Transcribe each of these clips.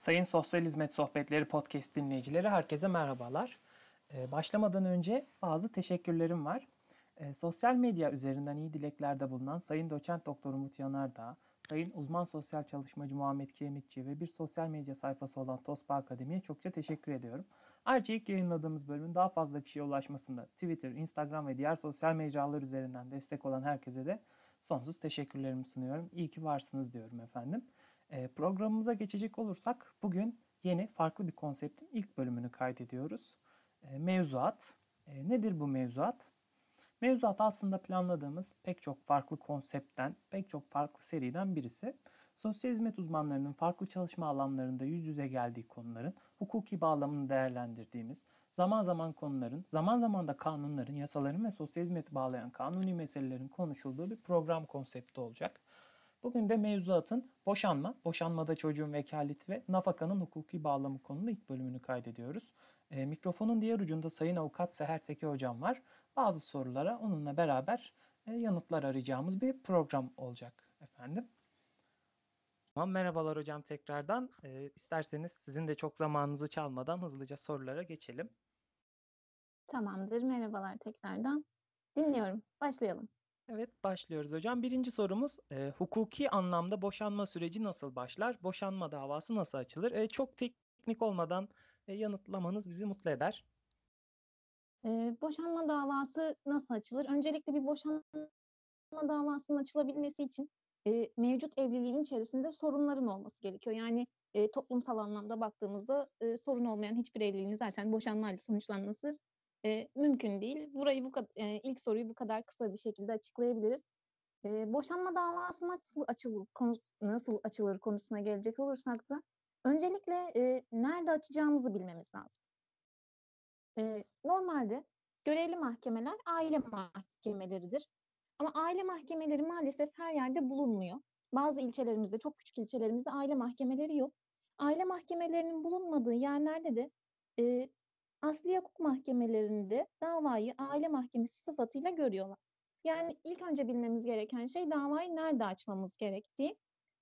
Sayın Sosyal Hizmet Sohbetleri Podcast dinleyicileri herkese merhabalar. Ee, başlamadan önce bazı teşekkürlerim var. Ee, sosyal medya üzerinden iyi dileklerde bulunan Sayın Doçent Doktor Umut Yanardağ, Sayın Uzman Sosyal Çalışmacı Muhammed Kiremitçi ve bir sosyal medya sayfası olan TOSPA Akademi'ye çokça teşekkür ediyorum. Ayrıca ilk yayınladığımız bölümün daha fazla kişiye ulaşmasında Twitter, Instagram ve diğer sosyal mecralar üzerinden destek olan herkese de sonsuz teşekkürlerimi sunuyorum. İyi ki varsınız diyorum efendim. E, programımıza geçecek olursak bugün yeni farklı bir konseptin ilk bölümünü kaydediyoruz. E, mevzuat. E, nedir bu mevzuat? Mevzuat aslında planladığımız pek çok farklı konseptten, pek çok farklı seriden birisi. Sosyal hizmet uzmanlarının farklı çalışma alanlarında yüz yüze geldiği konuların hukuki bağlamını değerlendirdiğimiz, zaman zaman konuların, zaman zaman da kanunların, yasaların ve sosyal hizmeti bağlayan kanuni meselelerin konuşulduğu bir program konsepti olacak. Bugün de mevzuatın boşanma, boşanmada çocuğun vekaleti ve nafakanın hukuki bağlamı konulu ilk bölümünü kaydediyoruz. E, mikrofonun diğer ucunda Sayın Avukat Seher Teke Hocam var. Bazı sorulara onunla beraber e, yanıtlar arayacağımız bir program olacak efendim. Tamam, merhabalar hocam tekrardan. E, isterseniz sizin de çok zamanınızı çalmadan hızlıca sorulara geçelim. Tamamdır, merhabalar tekrardan. Dinliyorum, başlayalım. Evet başlıyoruz hocam. Birinci sorumuz e, hukuki anlamda boşanma süreci nasıl başlar? Boşanma davası nasıl açılır? E, çok teknik olmadan e, yanıtlamanız bizi mutlu eder. E, boşanma davası nasıl açılır? Öncelikle bir boşanma davasının açılabilmesi için e, mevcut evliliğin içerisinde sorunların olması gerekiyor. Yani e, toplumsal anlamda baktığımızda e, sorun olmayan hiçbir evliliğin zaten boşanmayla sonuçlanması e, mümkün değil. Burayı bu e, ilk soruyu bu kadar kısa bir şekilde açıklayabiliriz. E, boşanma davası nasıl açılır, konu, nasıl açılır konusuna gelecek olursak da öncelikle e, nerede açacağımızı bilmemiz lazım. E, normalde görevli mahkemeler aile mahkemeleridir. Ama aile mahkemeleri maalesef her yerde bulunmuyor. Bazı ilçelerimizde, çok küçük ilçelerimizde aile mahkemeleri yok. Aile mahkemelerinin bulunmadığı yerlerde de e, asli hukuk mahkemelerinde davayı aile mahkemesi sıfatıyla görüyorlar. Yani ilk önce bilmemiz gereken şey davayı nerede açmamız gerektiği.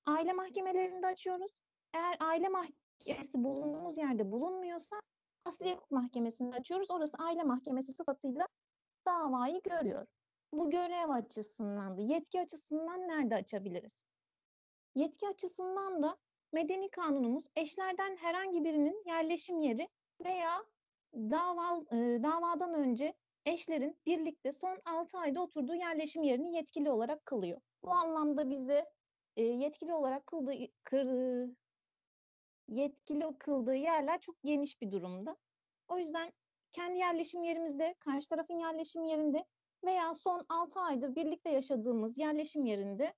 Aile mahkemelerinde açıyoruz. Eğer aile mahkemesi bulunduğumuz yerde bulunmuyorsa asli hukuk mahkemesinde açıyoruz. Orası aile mahkemesi sıfatıyla davayı görüyor. Bu görev açısından da yetki açısından nerede açabiliriz? Yetki açısından da medeni kanunumuz eşlerden herhangi birinin yerleşim yeri veya dava, e, davadan önce eşlerin birlikte son 6 ayda oturduğu yerleşim yerini yetkili olarak kılıyor. Bu anlamda bize e, yetkili olarak kıldığı, kır, yetkili kıldığı yerler çok geniş bir durumda. O yüzden kendi yerleşim yerimizde, karşı tarafın yerleşim yerinde veya son 6 aydır birlikte yaşadığımız yerleşim yerinde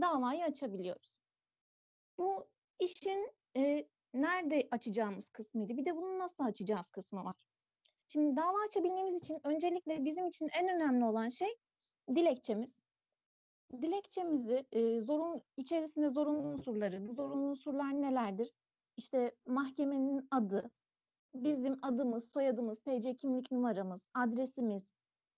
davayı açabiliyoruz. Bu işin e, nerede açacağımız kısmıydı. Bir de bunu nasıl açacağız kısmı var. Şimdi dava açabilmemiz için öncelikle bizim için en önemli olan şey dilekçemiz. Dilekçemizi e, zorun içerisinde zorunlu unsurları, bu zorunlu unsurlar nelerdir? İşte mahkemenin adı, bizim adımız, soyadımız, TC kimlik numaramız, adresimiz,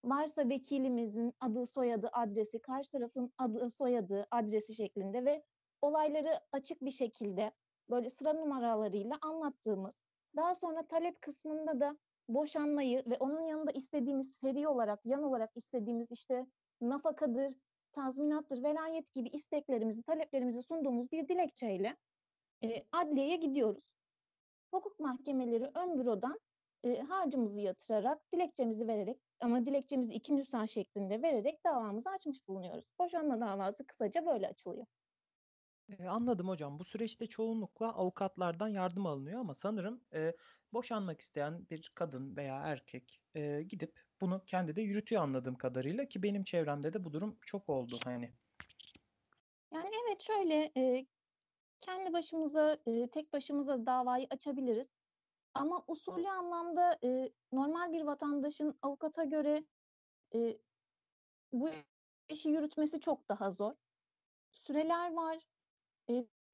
varsa vekilimizin adı, soyadı, adresi, karşı tarafın adı, soyadı, adresi şeklinde ve olayları açık bir şekilde böyle sıra numaralarıyla anlattığımız, daha sonra talep kısmında da boşanmayı ve onun yanında istediğimiz feri olarak, yan olarak istediğimiz işte nafakadır, tazminattır, velayet gibi isteklerimizi, taleplerimizi sunduğumuz bir dilekçeyle e, adliyeye gidiyoruz. Hukuk mahkemeleri ön bürodan e, harcımızı yatırarak, dilekçemizi vererek ama dilekçemizi iki nüsha şeklinde vererek davamızı açmış bulunuyoruz. Boşanma davası kısaca böyle açılıyor. Anladım hocam. Bu süreçte çoğunlukla avukatlardan yardım alınıyor ama sanırım, eee, boşanmak isteyen bir kadın veya erkek, eee, gidip bunu kendi de yürütüyor anladığım kadarıyla ki benim çevremde de bu durum çok oldu hani. Yani evet şöyle, eee, kendi başımıza, eee, tek başımıza davayı açabiliriz ama usulü anlamda, eee, normal bir vatandaşın avukata göre, eee, bu işi yürütmesi çok daha zor. Süreler var.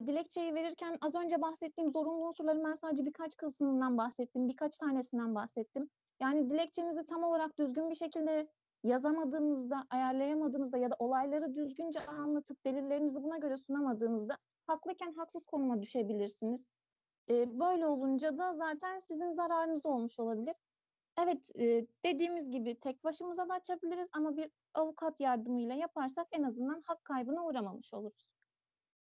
Dilekçeyi verirken az önce bahsettiğim zorunlu unsurların ben sadece birkaç kısmından bahsettim, birkaç tanesinden bahsettim. Yani dilekçenizi tam olarak düzgün bir şekilde yazamadığınızda, ayarlayamadığınızda ya da olayları düzgünce anlatıp delillerinizi buna göre sunamadığınızda haklıyken haksız konuma düşebilirsiniz. E, böyle olunca da zaten sizin zararınız olmuş olabilir. Evet, e, dediğimiz gibi tek başımıza da açabiliriz ama bir avukat yardımıyla yaparsak en azından hak kaybına uğramamış oluruz.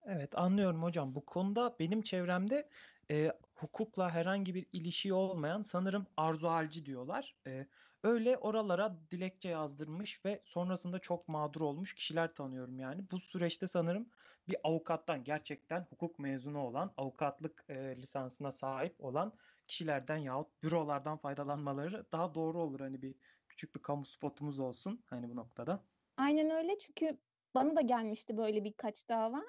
Evet, anlıyorum hocam. Bu konuda benim çevremde e, hukukla herhangi bir ilişiği olmayan sanırım arzu halci diyorlar. E, öyle oralara dilekçe yazdırmış ve sonrasında çok mağdur olmuş kişiler tanıyorum yani. Bu süreçte sanırım bir avukattan gerçekten hukuk mezunu olan, avukatlık e, lisansına sahip olan kişilerden yahut bürolardan faydalanmaları daha doğru olur. Hani bir küçük bir kamu spotumuz olsun hani bu noktada. Aynen öyle çünkü bana da gelmişti böyle birkaç dava.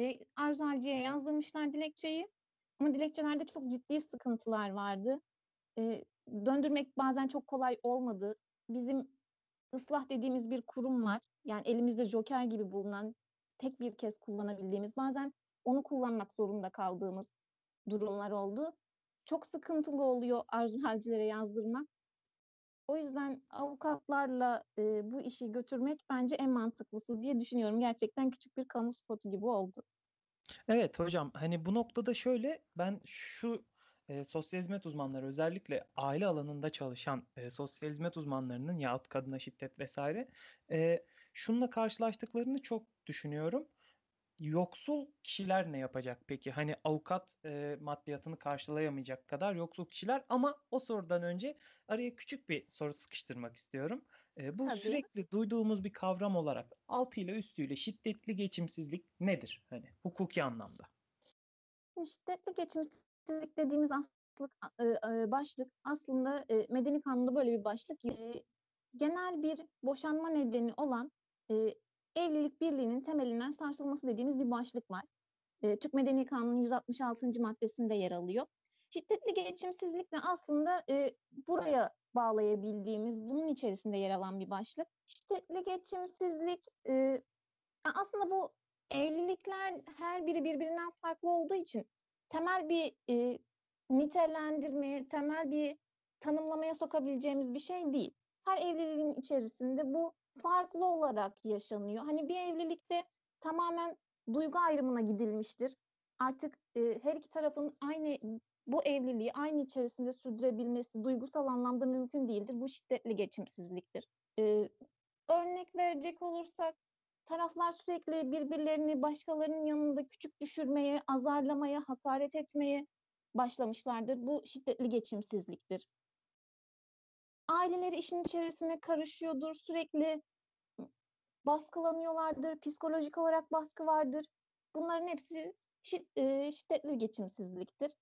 E, arzu halciye yazdırmışlar dilekçeyi ama dilekçelerde çok ciddi sıkıntılar vardı. E, döndürmek bazen çok kolay olmadı. Bizim ıslah dediğimiz bir kurum var. Yani elimizde joker gibi bulunan tek bir kez kullanabildiğimiz bazen onu kullanmak zorunda kaldığımız durumlar oldu. Çok sıkıntılı oluyor arzu halcilere yazdırmak. O yüzden avukatlarla e, bu işi götürmek bence en mantıklısı diye düşünüyorum. Gerçekten küçük bir kamu spotu gibi oldu. Evet hocam hani bu noktada şöyle ben şu e, sosyal hizmet uzmanları özellikle aile alanında çalışan e, sosyal hizmet uzmanlarının yahut kadına şiddet vesaire e, şununla karşılaştıklarını çok düşünüyorum. Yoksul kişiler ne yapacak peki? Hani avukat e, maddiyatını karşılayamayacak kadar yoksul kişiler ama o sorudan önce araya küçük bir soru sıkıştırmak istiyorum. E, bu Tabii. sürekli duyduğumuz bir kavram olarak altıyla üstüyle şiddetli geçimsizlik nedir? Hani hukuki anlamda. Şiddetli geçimsizlik dediğimiz aslık, e, e, başlık aslında e, medeni kanunda böyle bir başlık. E, genel bir boşanma nedeni olan e, evlilik birliğinin temelinden sarsılması dediğimiz bir başlık var. E, Türk Medeni Kanunu'nun 166. maddesinde yer alıyor. Şiddetli geçimsizlik de aslında e, buraya bağlayabildiğimiz, bunun içerisinde yer alan bir başlık. Şiddetli geçimsizlik e, aslında bu evlilikler her biri birbirinden farklı olduğu için temel bir e, nitelendirmeye, temel bir tanımlamaya sokabileceğimiz bir şey değil. Her evliliğin içerisinde bu farklı olarak yaşanıyor. Hani bir evlilikte tamamen duygu ayrımına gidilmiştir. Artık e, her iki tarafın aynı bu evliliği aynı içerisinde sürdürebilmesi duygusal anlamda mümkün değildir. Bu şiddetli geçimsizliktir. E, örnek verecek olursak taraflar sürekli birbirlerini başkalarının yanında küçük düşürmeye, azarlamaya, hakaret etmeye başlamışlardır. Bu şiddetli geçimsizliktir. Aileleri işin içerisine karışıyordur, sürekli baskılanıyorlardır, psikolojik olarak baskı vardır. Bunların hepsi şiddetli geçimsizliktir.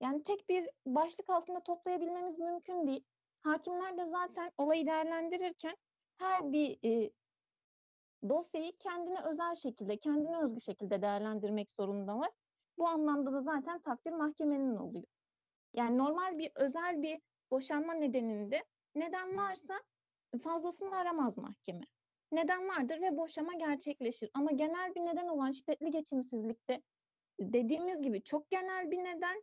Yani tek bir başlık altında toplayabilmemiz mümkün değil. Hakimler de zaten olayı değerlendirirken her bir e, dosyayı kendine özel şekilde, kendine özgü şekilde değerlendirmek zorunda var. Bu anlamda da zaten takdir mahkemenin oluyor. Yani normal bir özel bir boşanma nedeninde neden varsa fazlasını aramaz mahkeme. Neden vardır ve boşama gerçekleşir. Ama genel bir neden olan şiddetli geçimsizlikte dediğimiz gibi çok genel bir neden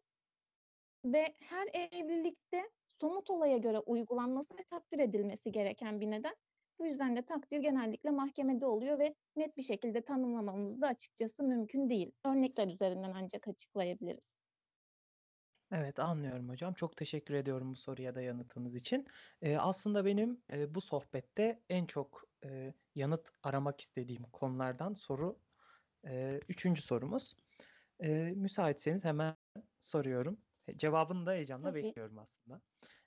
ve her evlilikte somut olaya göre uygulanması ve takdir edilmesi gereken bir neden. Bu yüzden de takdir genellikle mahkemede oluyor ve net bir şekilde tanımlamamız da açıkçası mümkün değil. Örnekler üzerinden ancak açıklayabiliriz. Evet anlıyorum hocam. Çok teşekkür ediyorum bu soruya da yanıtınız için. Ee, aslında benim e, bu sohbette en çok e, yanıt aramak istediğim konulardan soru e, üçüncü sorumuz. E, müsaitseniz hemen soruyorum. E, Cevabını da heyecanla Tabii. bekliyorum aslında.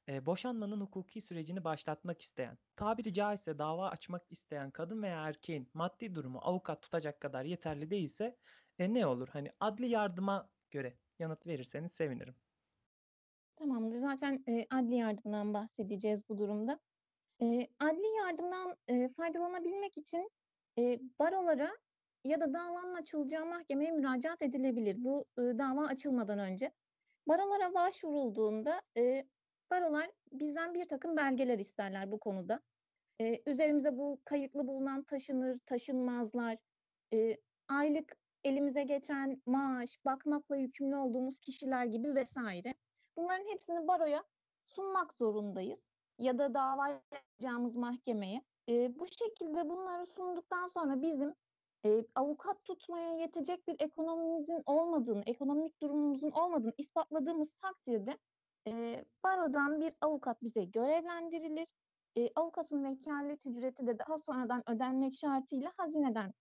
E, boşanmanın hukuki sürecini başlatmak isteyen, tabiri caizse dava açmak isteyen kadın veya erkeğin maddi durumu avukat tutacak kadar yeterli değilse e, ne olur? Hani adli yardıma göre yanıt verirseniz sevinirim. Tamamdır. Zaten e, adli yardımdan bahsedeceğiz bu durumda. E, adli yardımdan e, faydalanabilmek için e, barolara ya da davanın açılacağı mahkemeye müracaat edilebilir. Bu e, dava açılmadan önce. Barolara başvurulduğunda e, barolar bizden bir takım belgeler isterler bu konuda. E, üzerimize bu kayıtlı bulunan taşınır, taşınmazlar, e, aylık elimize geçen maaş, bakmakla yükümlü olduğumuz kişiler gibi vesaire. Bunların hepsini baroya sunmak zorundayız ya da dava yapacağımız mahkemeye. E, bu şekilde bunları sunduktan sonra bizim eee, avukat tutmaya yetecek bir ekonomimizin olmadığını, ekonomik durumumuzun olmadığını ispatladığımız takdirde, eee, barodan bir avukat bize görevlendirilir. Eee, avukatın vekalet ücreti de daha sonradan ödenmek şartıyla hazineden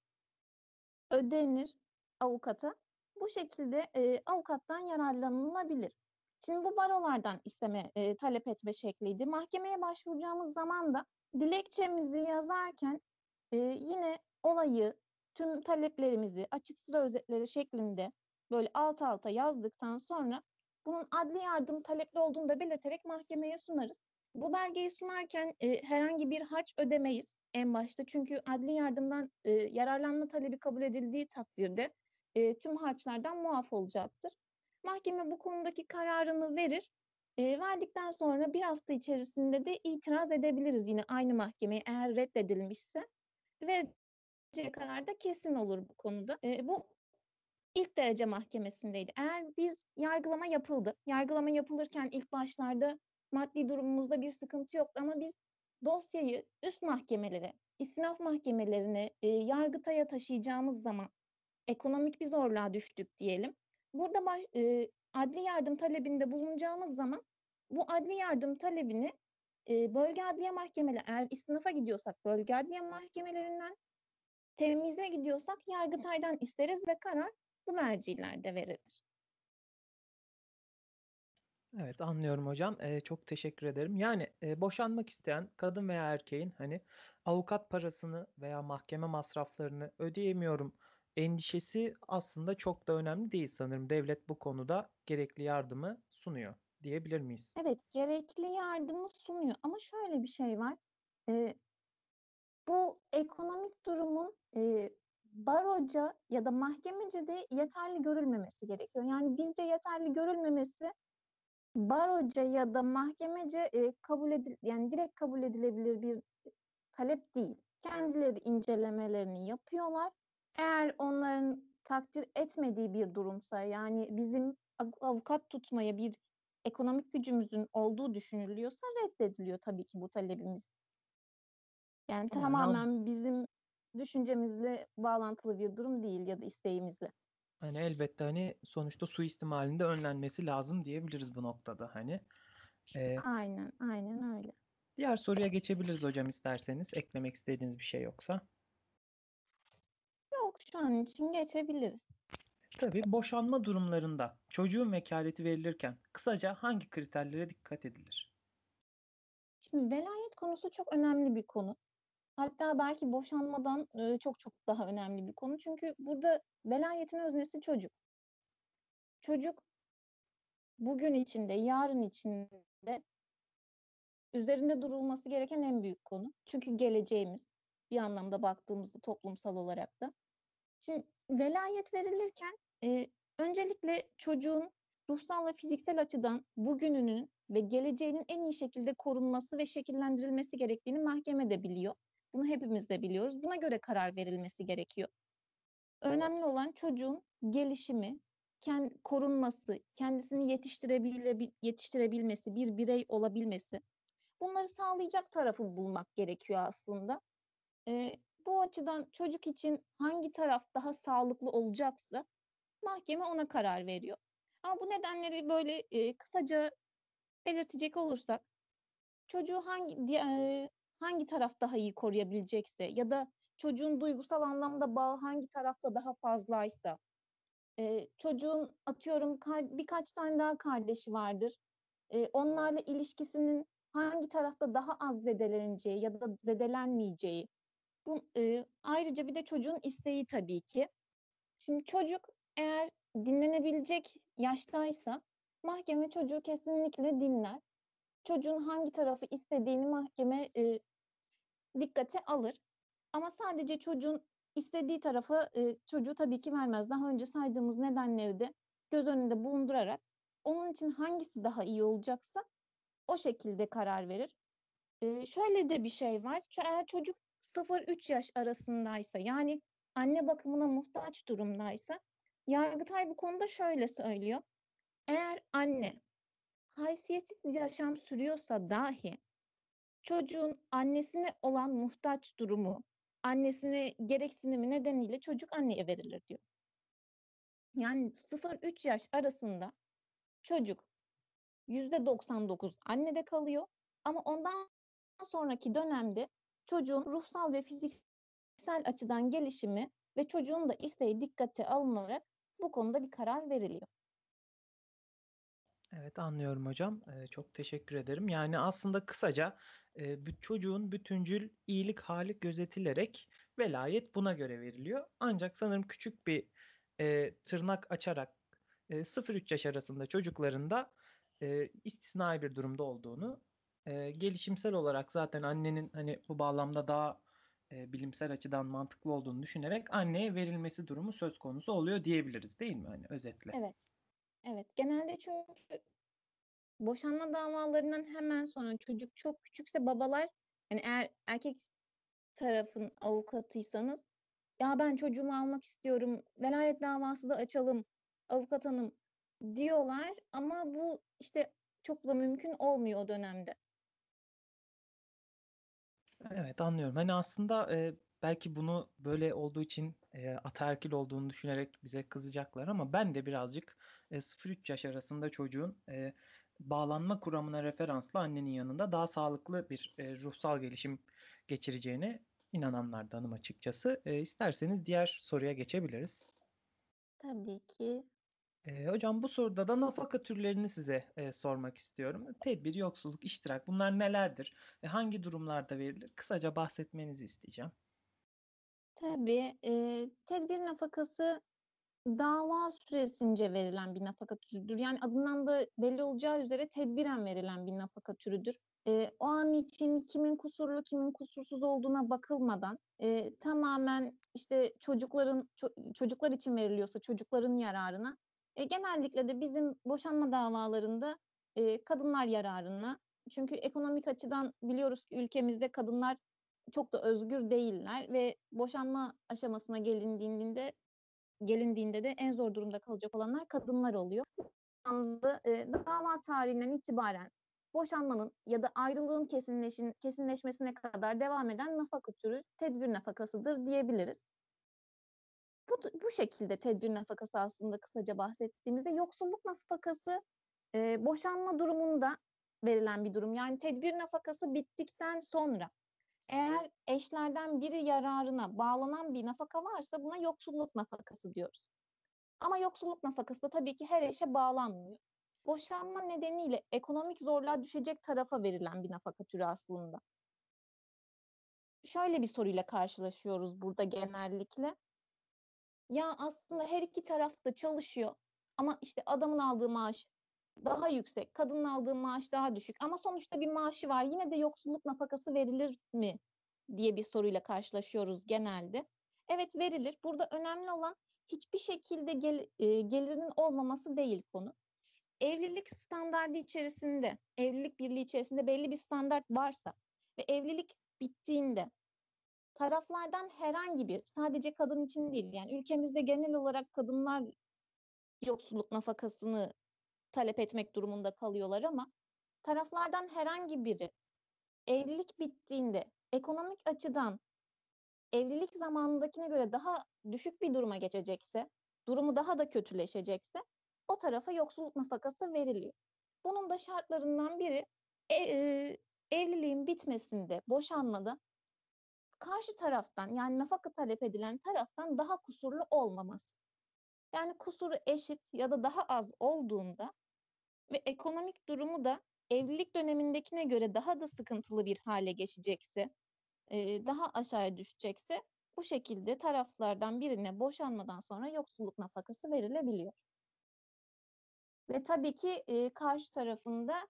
ödenir avukata. Bu şekilde, eee, avukattan yararlanılabilir. Şimdi bu barolardan isteme, eee, talep etme şekliydi. Mahkemeye başvuracağımız zaman da dilekçemizi yazarken, eee, yine olayı, tüm taleplerimizi açık sıra özetleri şeklinde böyle alt alta yazdıktan sonra bunun adli yardım talepli olduğunu da belirterek mahkemeye sunarız. Bu belgeyi sunarken, eee, herhangi bir harç ödemeyiz en başta. Çünkü adli yardımdan, eee, yararlanma talebi kabul edildiği takdirde, eee, tüm harçlardan muaf olacaktır. Mahkeme bu konudaki kararını verir. Eee, verdikten sonra 1 hafta içerisinde de itiraz edebiliriz yine aynı mahkemeye eğer reddedilmişse. Vereceği karar da kesin olur bu konuda. Eee, bu ilk derece mahkemesindeydi. Eğer biz yargılama yapıldı. Yargılama yapılırken ilk başlarda maddi durumumuzda bir sıkıntı yoktu ama biz dosyayı üst mahkemelere, istinaf mahkemelerine, eee, Yargıtay'a taşıyacağımız zaman ekonomik bir zorluğa düştük diyelim. Burada baş eee, adli yardım talebinde bulunacağımız zaman bu adli yardım talebini, eee, bölge adliye mahkemeleri eğer istinafa gidiyorsak bölge adliye mahkemelerinden, temize gidiyorsak Yargıtay'dan isteriz ve karar bu mercilerde verilir. Evet, anlıyorum hocam. Eee, çok teşekkür ederim. Yani, eee, boşanmak isteyen kadın veya erkeğin, hani, avukat parasını veya mahkeme masraflarını ödeyemiyorum endişesi aslında çok da önemli değil sanırım. Devlet bu konuda gerekli yardımı sunuyor diyebilir miyiz? Evet, gerekli yardımı sunuyor ama şöyle bir şey var. Eee bu ekonomik durumun, eee, baroca ya da mahkemece de yeterli görülmemesi gerekiyor. Yani bizce yeterli görülmemesi baroca ya da mahkemece, eee, kabul edil yani direkt kabul edilebilir bir talep değil. Kendileri incelemelerini yapıyorlar. Eğer onların takdir etmediği bir durumsa, yani bizim av avukat tutmaya bir ekonomik gücümüzün olduğu düşünülüyorsa reddediliyor tabii ki bu talebimiz. Yani an tamamen bizim düşüncemizle bağlantılı bir durum değil ya da isteğimizle. Hani, elbette, hani, sonuçta suistimalin de önlenmesi lazım diyebiliriz bu noktada, hani. Eee Aynen, aynen öyle. Diğer soruya geçebiliriz hocam isterseniz, eklemek istediğiniz bir şey yoksa. Yok, şu an için geçebiliriz. Tabii, boşanma durumlarında çocuğun vekaleti verilirken kısaca hangi kriterlere dikkat edilir? Şimdi velayet konusu çok önemli bir konu. Hatta belki boşanmadan, ııı, çok çok daha önemli bir konu. Çünkü burada velayetin öznesi çocuk. Çocuk bugün için de yarın için de üzerinde durulması gereken en büyük konu. Çünkü geleceğimiz bir anlamda baktığımızda toplumsal olarak da. Şimdi velayet verilirken, eee, öncelikle çocuğun ruhsal ve fiziksel açıdan bugününün ve geleceğinin en iyi şekilde korunması ve şekillendirilmesi gerektiğini mahkeme de biliyor. Bunu hepimiz de biliyoruz. Buna göre karar verilmesi gerekiyor. Önemli olan çocuğun gelişimi, ken korunması, kendisini yetiştirebilebi yetiştirebilmesi, bir birey olabilmesi. Bunları sağlayacak tarafı bulmak gerekiyor aslında. Eee, bu açıdan çocuk için hangi taraf daha sağlıklı olacaksa mahkeme ona karar veriyor. Ama bu nedenleri böyle, eee, kısaca belirtecek olursak çocuğu hangi eee, hangi taraf daha iyi koruyabilecekse ya da çocuğun duygusal anlamda bağı hangi tarafta daha fazlaysa, eee, çocuğun atıyorum birkaç tane daha kardeşi vardır. Eee, onlarla ilişkisinin hangi tarafta daha az zedeleneceği ya da zedelenmeyeceği. Bu eee, ayrıca bir de çocuğun isteği tabii ki. Şimdi çocuk eğer dinlenebilecek yaştaysa mahkeme çocuğu kesinlikle dinler. Çocuğun hangi tarafı istediğini mahkeme, eee, dikkate alır. Ama sadece çocuğun istediği tarafa, eee, çocuğu tabii ki vermez. Daha önce saydığımız nedenleri de göz önünde bulundurarak onun için hangisi daha iyi olacaksa o şekilde karar verir. Eee, şöyle de bir şey var. Eğer çocuk 0-3 yaş arasındaysa, yani anne bakımına muhtaç durumdaysa Yargıtay bu konuda şöyle söylüyor: Eğer anne haysiyetsiz yaşam sürüyorsa dahi çocuğun annesine olan muhtaç durumu annesine gereksinimi nedeniyle çocuk anneye verilir diyor. Yani 0-3 yaş arasında çocuk %99 annede kalıyor ama ondan sonraki dönemde çocuğun ruhsal ve fiziksel açıdan gelişimi ve çocuğun da isteği dikkate alınarak bu konuda bir karar veriliyor. Evet anlıyorum hocam. Ee, çok teşekkür ederim. Yani aslında kısaca e, çocuğun bütüncül iyilik hali gözetilerek velayet buna göre veriliyor. Ancak sanırım küçük bir e, tırnak açarak e, 0-3 yaş arasında çocukların da e, istisnai bir durumda olduğunu, e, gelişimsel olarak zaten annenin hani bu bağlamda daha e, bilimsel açıdan mantıklı olduğunu düşünerek anneye verilmesi durumu söz konusu oluyor diyebiliriz değil mi? Hani özetle. Evet. Evet. Genelde çünkü boşanma davalarından hemen sonra çocuk çok küçükse babalar hani eğer erkek tarafın avukatıysanız ya ben çocuğumu almak istiyorum velayet davası da açalım avukat hanım diyorlar ama bu işte çok da mümkün olmuyor o dönemde. Evet anlıyorum. Hani aslında e, belki bunu böyle olduğu için e, ataerkil olduğunu düşünerek bize kızacaklar ama ben de birazcık e, 0-3 yaş arasında çocuğun e, bağlanma kuramına referansla annenin yanında daha sağlıklı bir e, ruhsal gelişim geçireceğine inananlardanım açıkçası. E, isterseniz diğer soruya geçebiliriz. Tabii ki. E, hocam bu soruda da nafaka türlerini size e, sormak istiyorum. Tedbir, yoksulluk, iştirak bunlar nelerdir? E, hangi durumlarda verilir? Kısaca bahsetmenizi isteyeceğim. Tabii. E, tedbir nafakası dava süresince verilen bir nafaka türüdür. Yani adından da belli olacağı üzere tedbiren verilen bir nafaka türüdür. E, o an için kimin kusurlu, kimin kusursuz olduğuna bakılmadan e, tamamen işte çocukların ço- çocuklar için veriliyorsa çocukların yararına. E, genellikle de bizim boşanma davalarında e, kadınlar yararına. Çünkü ekonomik açıdan biliyoruz ki ülkemizde kadınlar çok da özgür değiller ve boşanma aşamasına gelindiğinde gelindiğinde de en zor durumda kalacak olanlar kadınlar oluyor. Anlamda e, dava tarihinden itibaren boşanmanın ya da ayrılığın kesinleşin, kesinleşmesine kadar devam eden nafaka türü tedbir nafakasıdır diyebiliriz. Bu, bu şekilde tedbir nafakası aslında kısaca bahsettiğimizde yoksulluk nafakası e, boşanma durumunda verilen bir durum. Yani tedbir nafakası bittikten sonra eğer eşlerden biri yararına bağlanan bir nafaka varsa buna yoksulluk nafakası diyoruz. Ama yoksulluk nafakası da tabii ki her eşe bağlanmıyor. Boşanma nedeniyle ekonomik zorluğa düşecek tarafa verilen bir nafaka türü aslında. Şöyle bir soruyla karşılaşıyoruz burada genellikle. Ya aslında her iki taraf da çalışıyor ama işte adamın aldığı maaş daha yüksek, kadının aldığı maaş daha düşük ama sonuçta bir maaşı var. Yine de yoksulluk nafakası verilir mi diye bir soruyla karşılaşıyoruz genelde. Evet verilir. Burada önemli olan hiçbir şekilde gel, e, gelirinin olmaması değil konu. Evlilik standardı içerisinde, evlilik birliği içerisinde belli bir standart varsa ve evlilik bittiğinde taraflardan herhangi bir, sadece kadın için değil, yani ülkemizde genel olarak kadınlar yoksulluk nafakasını talep etmek durumunda kalıyorlar ama taraflardan herhangi biri evlilik bittiğinde ekonomik açıdan evlilik zamanındakine göre daha düşük bir duruma geçecekse, durumu daha da kötüleşecekse o tarafa yoksulluk nafakası veriliyor. Bunun da şartlarından biri e, e, evliliğin bitmesinde, boşanmada karşı taraftan yani nafaka talep edilen taraftan daha kusurlu olmaması. Yani kusuru eşit ya da daha az olduğunda ve ekonomik durumu da evlilik dönemindekine göre daha da sıkıntılı bir hale geçecekse, daha aşağıya düşecekse bu şekilde taraflardan birine boşanmadan sonra yoksulluk nafakası verilebiliyor. Ve tabii ki e, karşı tarafında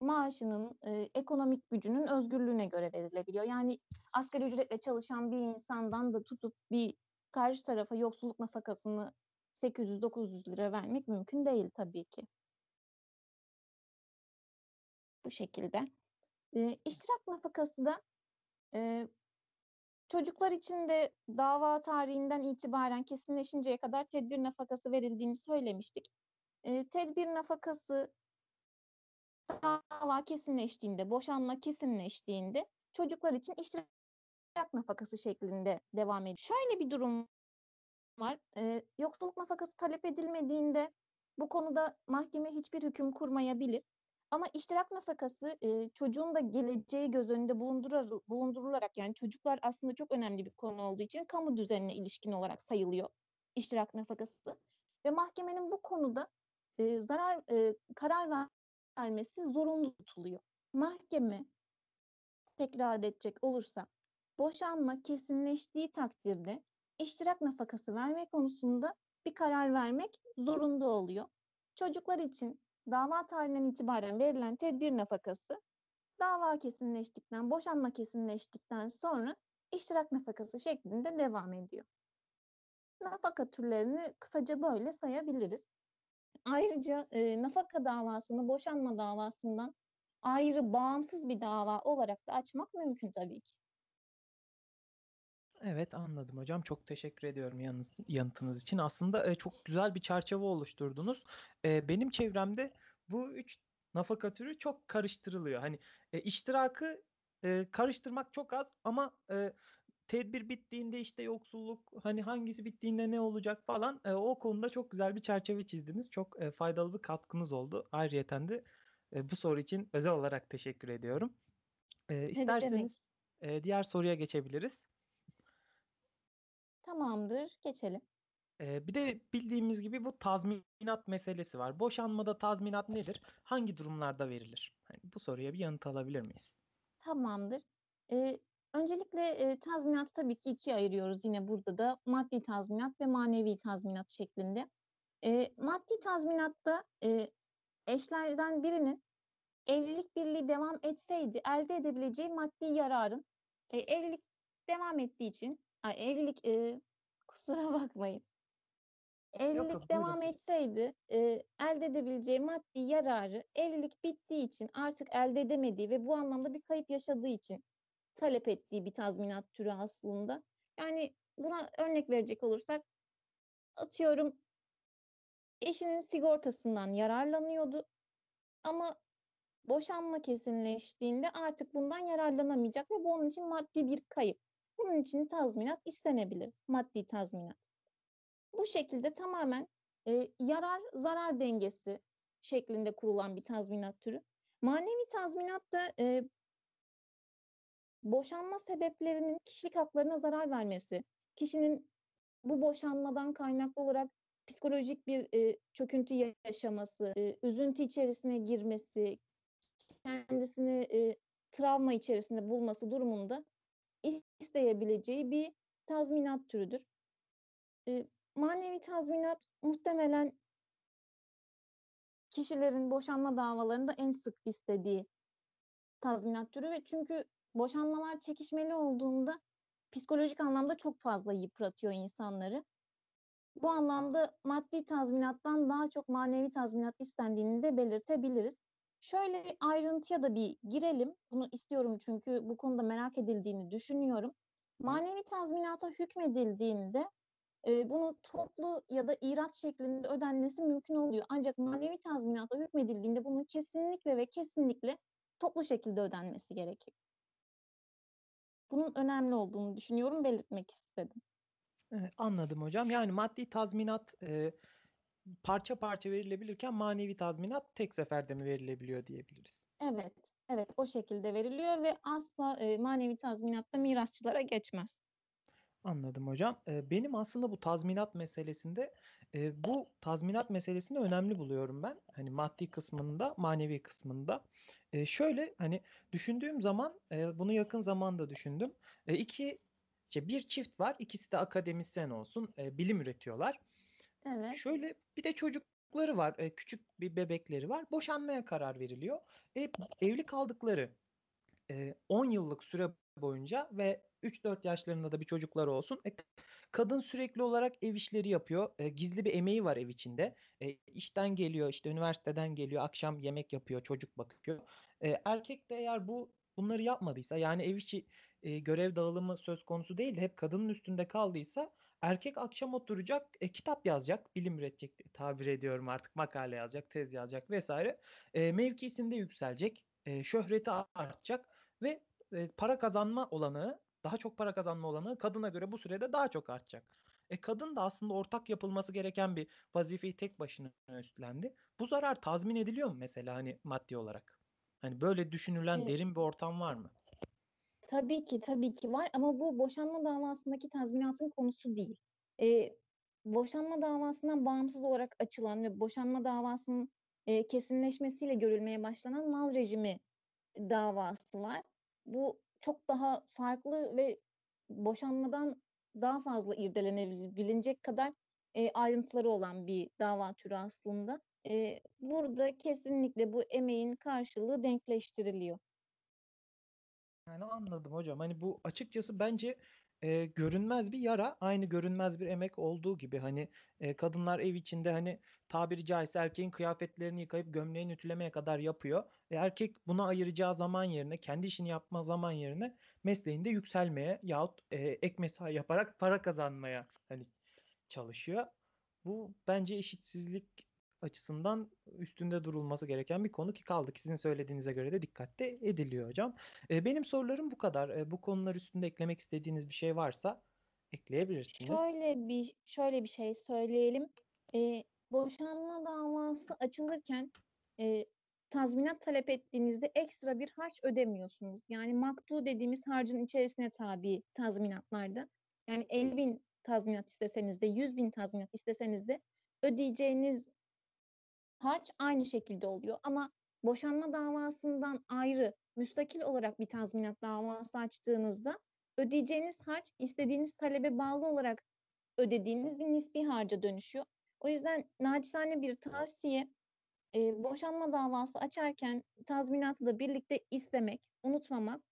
maaşının, e, ekonomik gücünün özgürlüğüne göre verilebiliyor. Yani asgari ücretle çalışan bir insandan da tutup bir karşı tarafa yoksulluk nafakasını 800-900 lira vermek mümkün değil tabii ki. Bu şekilde. E, iştirak nafakası da e, çocuklar için de dava tarihinden itibaren kesinleşinceye kadar tedbir nafakası verildiğini söylemiştik. E, tedbir nafakası dava kesinleştiğinde, boşanma kesinleştiğinde çocuklar için iştirak nafakası şeklinde devam ediyor. Şöyle bir durum var. Eee, yoksulluk nafakası talep edilmediğinde bu konuda mahkeme hiçbir hüküm kurmayabilir. Ama iştirak nafakası, eee, çocuğun da geleceği göz önünde bulundurularak yani çocuklar aslında çok önemli bir konu olduğu için kamu düzenine ilişkin olarak sayılıyor iştirak nafakası ve mahkemenin bu konuda, eee, zarar eee, karar vermesi zorunlu tutuluyor. Mahkeme tekrar edecek olursak, boşanma kesinleştiği takdirde iştirak nafakası verme konusunda bir karar vermek zorunda oluyor. Çocuklar için dava tarihinden itibaren verilen tedbir nafakası dava kesinleştikten, boşanma kesinleştikten sonra iştirak nafakası şeklinde devam ediyor. Nafaka türlerini kısaca böyle sayabiliriz. Ayrıca, eee, nafaka davasını boşanma davasından ayrı, bağımsız bir dava olarak da açmak mümkün tabii ki. Evet, anladım hocam. Çok teşekkür ediyorum yanınız yanıtınız için. Aslında, eee, çok güzel bir çerçeve oluşturdunuz. Eee, benim çevremde bu 3 nafaka türü çok karıştırılıyor. Hani, eee, iştirakı, eee, karıştırmak çok az ama, eee, tedbir bittiğinde, işte, yoksulluk, hani, hangisi bittiğinde ne olacak falan, eee, o konuda çok güzel bir çerçeve çizdiniz. Çok, eee, faydalı bir katkınız oldu. Ayrıyeten de, eee, bu soru için özel olarak teşekkür ediyorum. Demek. isterseniz, eee, diğer soruya geçebiliriz. Tamamdır, geçelim. Eee, bir de bildiğimiz gibi bu tazminat meselesi var. Boşanmada tazminat nedir? Hangi durumlarda verilir? Hani, bu soruya bir yanıt alabilir miyiz? Tamamdır. Eee, öncelikle, eee, tazminatı tabii ki 2'ye ayırıyoruz yine burada da. Maddi tazminat ve manevi tazminat şeklinde. Eee, maddi tazminatta, eee, eşlerden birinin evlilik birliği devam etseydi elde edebileceği maddi yararın, eee, evlilik devam ettiği için, ay, evlilik, eee, kusura bakmayın. Evlilik yok, devam buyurun. etseydi, eee, elde edebileceği maddi yararı evlilik bittiği için artık elde edemediği ve bu anlamda bir kayıp yaşadığı için talep ettiği bir tazminat türü aslında. Yani buna örnek verecek olursak, atıyorum eşinin sigortasından yararlanıyordu ama boşanma kesinleştiğinde artık bundan yararlanamayacak ve bu onun için maddi bir kayıp. Bunun için tazminat istenebilir, maddi tazminat. Bu şekilde tamamen, eee, yarar zarar dengesi şeklinde kurulan bir tazminat türü. Manevi tazminat da, eee boşanma sebeplerinin kişilik haklarına zarar vermesi, kişinin bu boşanmadan kaynaklı olarak psikolojik bir, eee, çöküntü yaşaması, eee, üzüntü içerisine girmesi, kendisini, eee, travma içerisinde bulması durumunda isteyebileceği bir tazminat türüdür. Eee, manevi tazminat muhtemelen kişilerin boşanma davalarında en sık istediği tazminat türü ve çünkü boşanmalar çekişmeli olduğunda psikolojik anlamda çok fazla yıpratıyor insanları. Bu anlamda maddi tazminattan daha çok manevi tazminat istendiğini de belirtebiliriz. Şöyle ayrıntıya da bir girelim. Bunu istiyorum çünkü bu konuda merak edildiğini düşünüyorum. Manevi tazminata hükmedildiğinde, eee, bunun toplu ya da irat şeklinde ödenmesi mümkün oluyor. Ancak manevi tazminata hükmedildiğinde bunun kesinlikle ve kesinlikle toplu şekilde ödenmesi gerekiyor. Bunun önemli olduğunu düşünüyorum, belirtmek istedim. Eee, anladım hocam. Yani maddi tazminat, eee, parça parça verilebilirken manevi tazminat tek seferde mi verilebiliyor diyebiliriz? Evet, evet, o şekilde veriliyor ve asla, eee, manevi tazminat da mirasçılara geçmez. Anladım hocam. Eee, benim aslında bu tazminat meselesinde, eee, bu tazminat meselesini önemli buluyorum ben. Hani maddi kısmında, manevi kısmında. Eee, şöyle, hani düşündüğüm zaman, eee, bunu yakın zamanda düşündüm. Eee, 2 işte bir çift var. İkisi de akademisyen olsun, eee, bilim üretiyorlar. Evet. Şöyle, bir de çocukları var, eee, küçük bir bebekleri var. Boşanmaya karar veriliyor. E, evli kaldıkları, eee, 10 yıllık süre boyunca ve 3-4 yaşlarında da bir çocukları olsun. E, kadın sürekli olarak ev işleri yapıyor. Eee, gizli bir emeği var ev içinde. Eee, işten geliyor, işte üniversiteden geliyor, akşam yemek yapıyor, çocuk bakıyor. Eee, erkek de eğer bu bunları yapmadıysa, yani ev içi, eee, görev dağılımı söz konusu değil de hep kadının üstünde kaldıysa erkek akşam oturacak, eee, kitap yazacak, bilim üretecek tabir ediyorum artık, makale yazacak, tez yazacak vs. Eee, mevkisinde yükselecek, eee, şöhreti artacak ve, eee, para kazanma olanağı daha çok para kazanma olanı kadına göre bu sürede daha çok artacak. E kadın da aslında ortak yapılması gereken bir vazifeyi tek başına üstlendi. Bu zarar tazmin ediliyor mu mesela hani maddi olarak? Hani böyle düşünülen E, derin bir ortam var mı? tabii ki tabii ki var ama bu boşanma davasındaki tazminatın konusu değil. E, boşanma davasından bağımsız olarak açılan ve boşanma davasının e, kesinleşmesiyle görülmeye başlanan mal rejimi davası var. Bu çok daha farklı ve boşanmadan daha fazla irdelenebilecek kadar e, ayrıntıları olan bir dava türü aslında. E, burada kesinlikle bu emeğin karşılığı denkleştiriliyor. Yani anladım hocam. Hani bu açıkçası bence e, görünmez bir yara, aynı görünmez bir emek olduğu gibi hani e, kadınlar ev içinde hani tabiri caizse erkeğin kıyafetlerini yıkayıp gömleğini ütülemeye kadar yapıyor. E, erkek buna ayıracağı zaman yerine, kendi işini yapma zaman yerine mesleğinde yükselmeye yahut e, ek mesai yaparak para kazanmaya hani çalışıyor. Bu bence eşitsizlik açısından üstünde durulması gereken bir konu ki kaldı ki sizin söylediğinize göre de dikkatte ediliyor hocam. E, benim sorularım bu kadar. E, bu konular üstünde eklemek istediğiniz bir şey varsa ekleyebilirsiniz. Şöyle bir şöyle bir şey söyleyelim. E, boşanma davası açılırken e, tazminat talep ettiğinizde ekstra bir harç ödemiyorsunuz. Yani maktu dediğimiz harcın içerisine tabi tazminatlarda. Yani 50 bin tazminat isteseniz de 100 bin tazminat isteseniz de ödeyeceğiniz harç aynı şekilde oluyor. Ama boşanma davasından ayrı müstakil olarak bir tazminat davası açtığınızda ödeyeceğiniz harç istediğiniz talebe bağlı olarak ödediğiniz bir nispi harca dönüşüyor. O yüzden naçizane bir tavsiye e, boşanma davası açarken tazminatı da birlikte istemek, unutmamak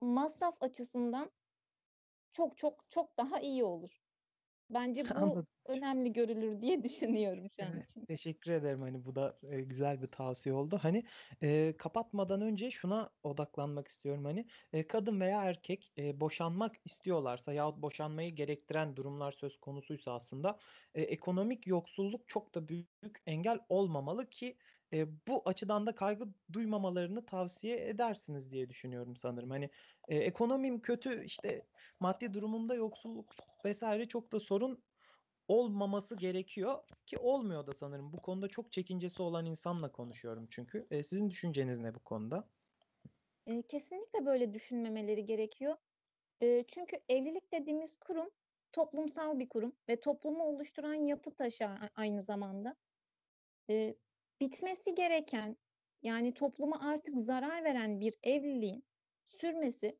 masraf açısından çok çok çok daha iyi olur. Bence bu Anladım. önemli görülür diye düşünüyorum şu an için. teşekkür ederim. Hani bu da e, güzel bir tavsiye oldu. Hani e, kapatmadan önce şuna odaklanmak istiyorum. Hani e, kadın veya erkek e, boşanmak istiyorlarsa yahut boşanmayı gerektiren durumlar söz konusuysa aslında e, ekonomik yoksulluk çok da büyük engel olmamalı ki e, bu açıdan da kaygı duymamalarını tavsiye edersiniz diye düşünüyorum sanırım. Hani e, ekonomim kötü işte maddi durumumda yoksulluk vesaire çok da sorun olmaması gerekiyor ki olmuyor da sanırım. Bu konuda çok çekincesi olan insanla konuşuyorum çünkü. E, sizin düşünceniz ne bu konuda? E, kesinlikle böyle düşünmemeleri gerekiyor. E, çünkü evlilik dediğimiz kurum toplumsal bir kurum ve toplumu oluşturan yapı taşı aynı zamanda. E, bitmesi gereken yani topluma artık zarar veren bir evliliğin sürmesi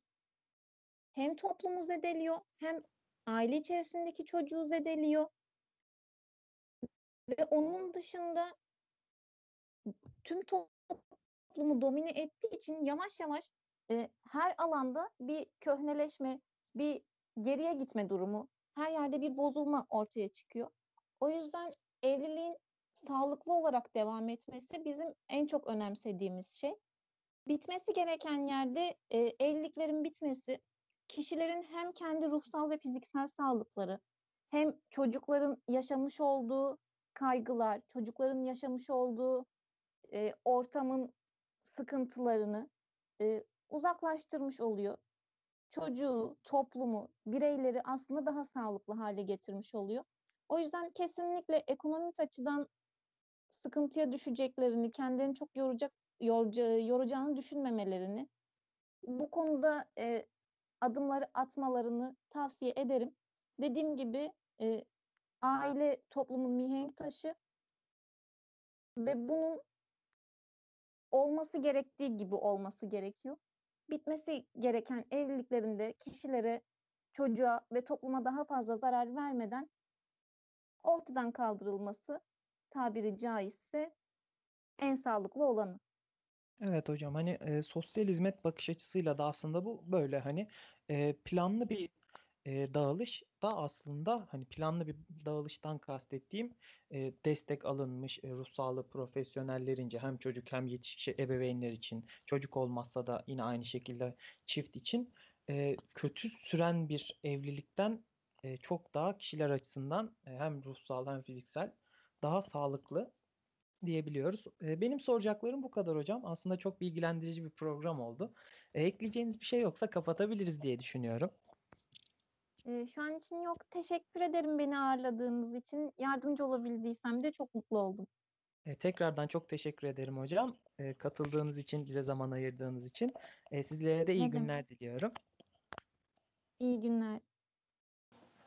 hem toplumu zedeliyor hem aile içerisindeki çocuğu zedeliyor ve onun dışında tüm toplumu domine ettiği için yavaş yavaş e, her alanda bir köhneleşme, bir geriye gitme durumu, her yerde bir bozulma ortaya çıkıyor. O yüzden evliliğin sağlıklı olarak devam etmesi bizim en çok önemsediğimiz şey. Bitmesi gereken yerde e, evliliklerin bitmesi, kişilerin hem kendi ruhsal ve fiziksel sağlıkları, hem çocukların yaşamış olduğu kaygılar, çocukların yaşamış olduğu e, ortamın sıkıntılarını e, uzaklaştırmış oluyor. Çocuğu, toplumu, bireyleri aslında daha sağlıklı hale getirmiş oluyor. O yüzden kesinlikle ekonomik açıdan sıkıntıya düşeceklerini, kendilerini çok yoracak, yorca, yoracağını düşünmemelerini, bu konuda e, adımları atmalarını tavsiye ederim. Dediğim gibi e, aile toplumun mihenk taşı ve bunun olması gerektiği gibi olması gerekiyor. Bitmesi gereken evliliklerinde kişilere, çocuğa ve topluma daha fazla zarar vermeden ortadan kaldırılması tabiri caizse en sağlıklı olanı. Evet hocam hani e, sosyal hizmet bakış açısıyla da aslında bu böyle hani e, planlı bir e, dağılış da aslında hani planlı bir dağılıştan kastettiğim e, destek alınmış e, ruh sağlığı profesyonellerince hem çocuk hem yetişkin ebeveynler için çocuk olmazsa da yine aynı şekilde çift için e, kötü süren bir evlilikten e, çok daha kişiler açısından e, hem ruhsal hem fiziksel daha sağlıklı diyebiliyoruz. Benim soracaklarım bu kadar hocam. Aslında çok bilgilendirici bir program oldu. Ekleyeceğiniz bir şey yoksa kapatabiliriz diye düşünüyorum. Şu an için yok. Teşekkür ederim beni ağırladığınız için. Yardımcı olabildiysem de çok mutlu oldum. Tekrardan çok teşekkür ederim hocam. Katıldığınız için, bize zaman ayırdığınız için. Sizlere de iyi Ne demek. günler diliyorum. İyi günler.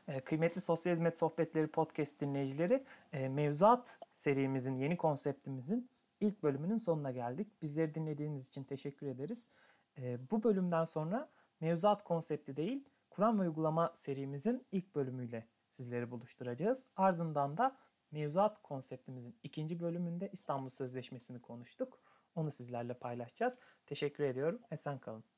Eee, Kıymetli Sosyal Hizmet Sohbetleri podcast dinleyicileri, eee, mevzuat serimizin, yeni konseptimizin ilk bölümünün sonuna geldik. Bizleri dinlediğiniz için teşekkür ederiz. Eee, Bu bölümden sonra mevzuat konsepti değil, Kur'an ve uygulama serimizin ilk bölümüyle sizleri buluşturacağız. Ardından da mevzuat konseptimizin ikinci bölümünde İstanbul Sözleşmesi'ni konuştuk. Onu sizlerle paylaşacağız. Teşekkür ediyorum. Esen kalın.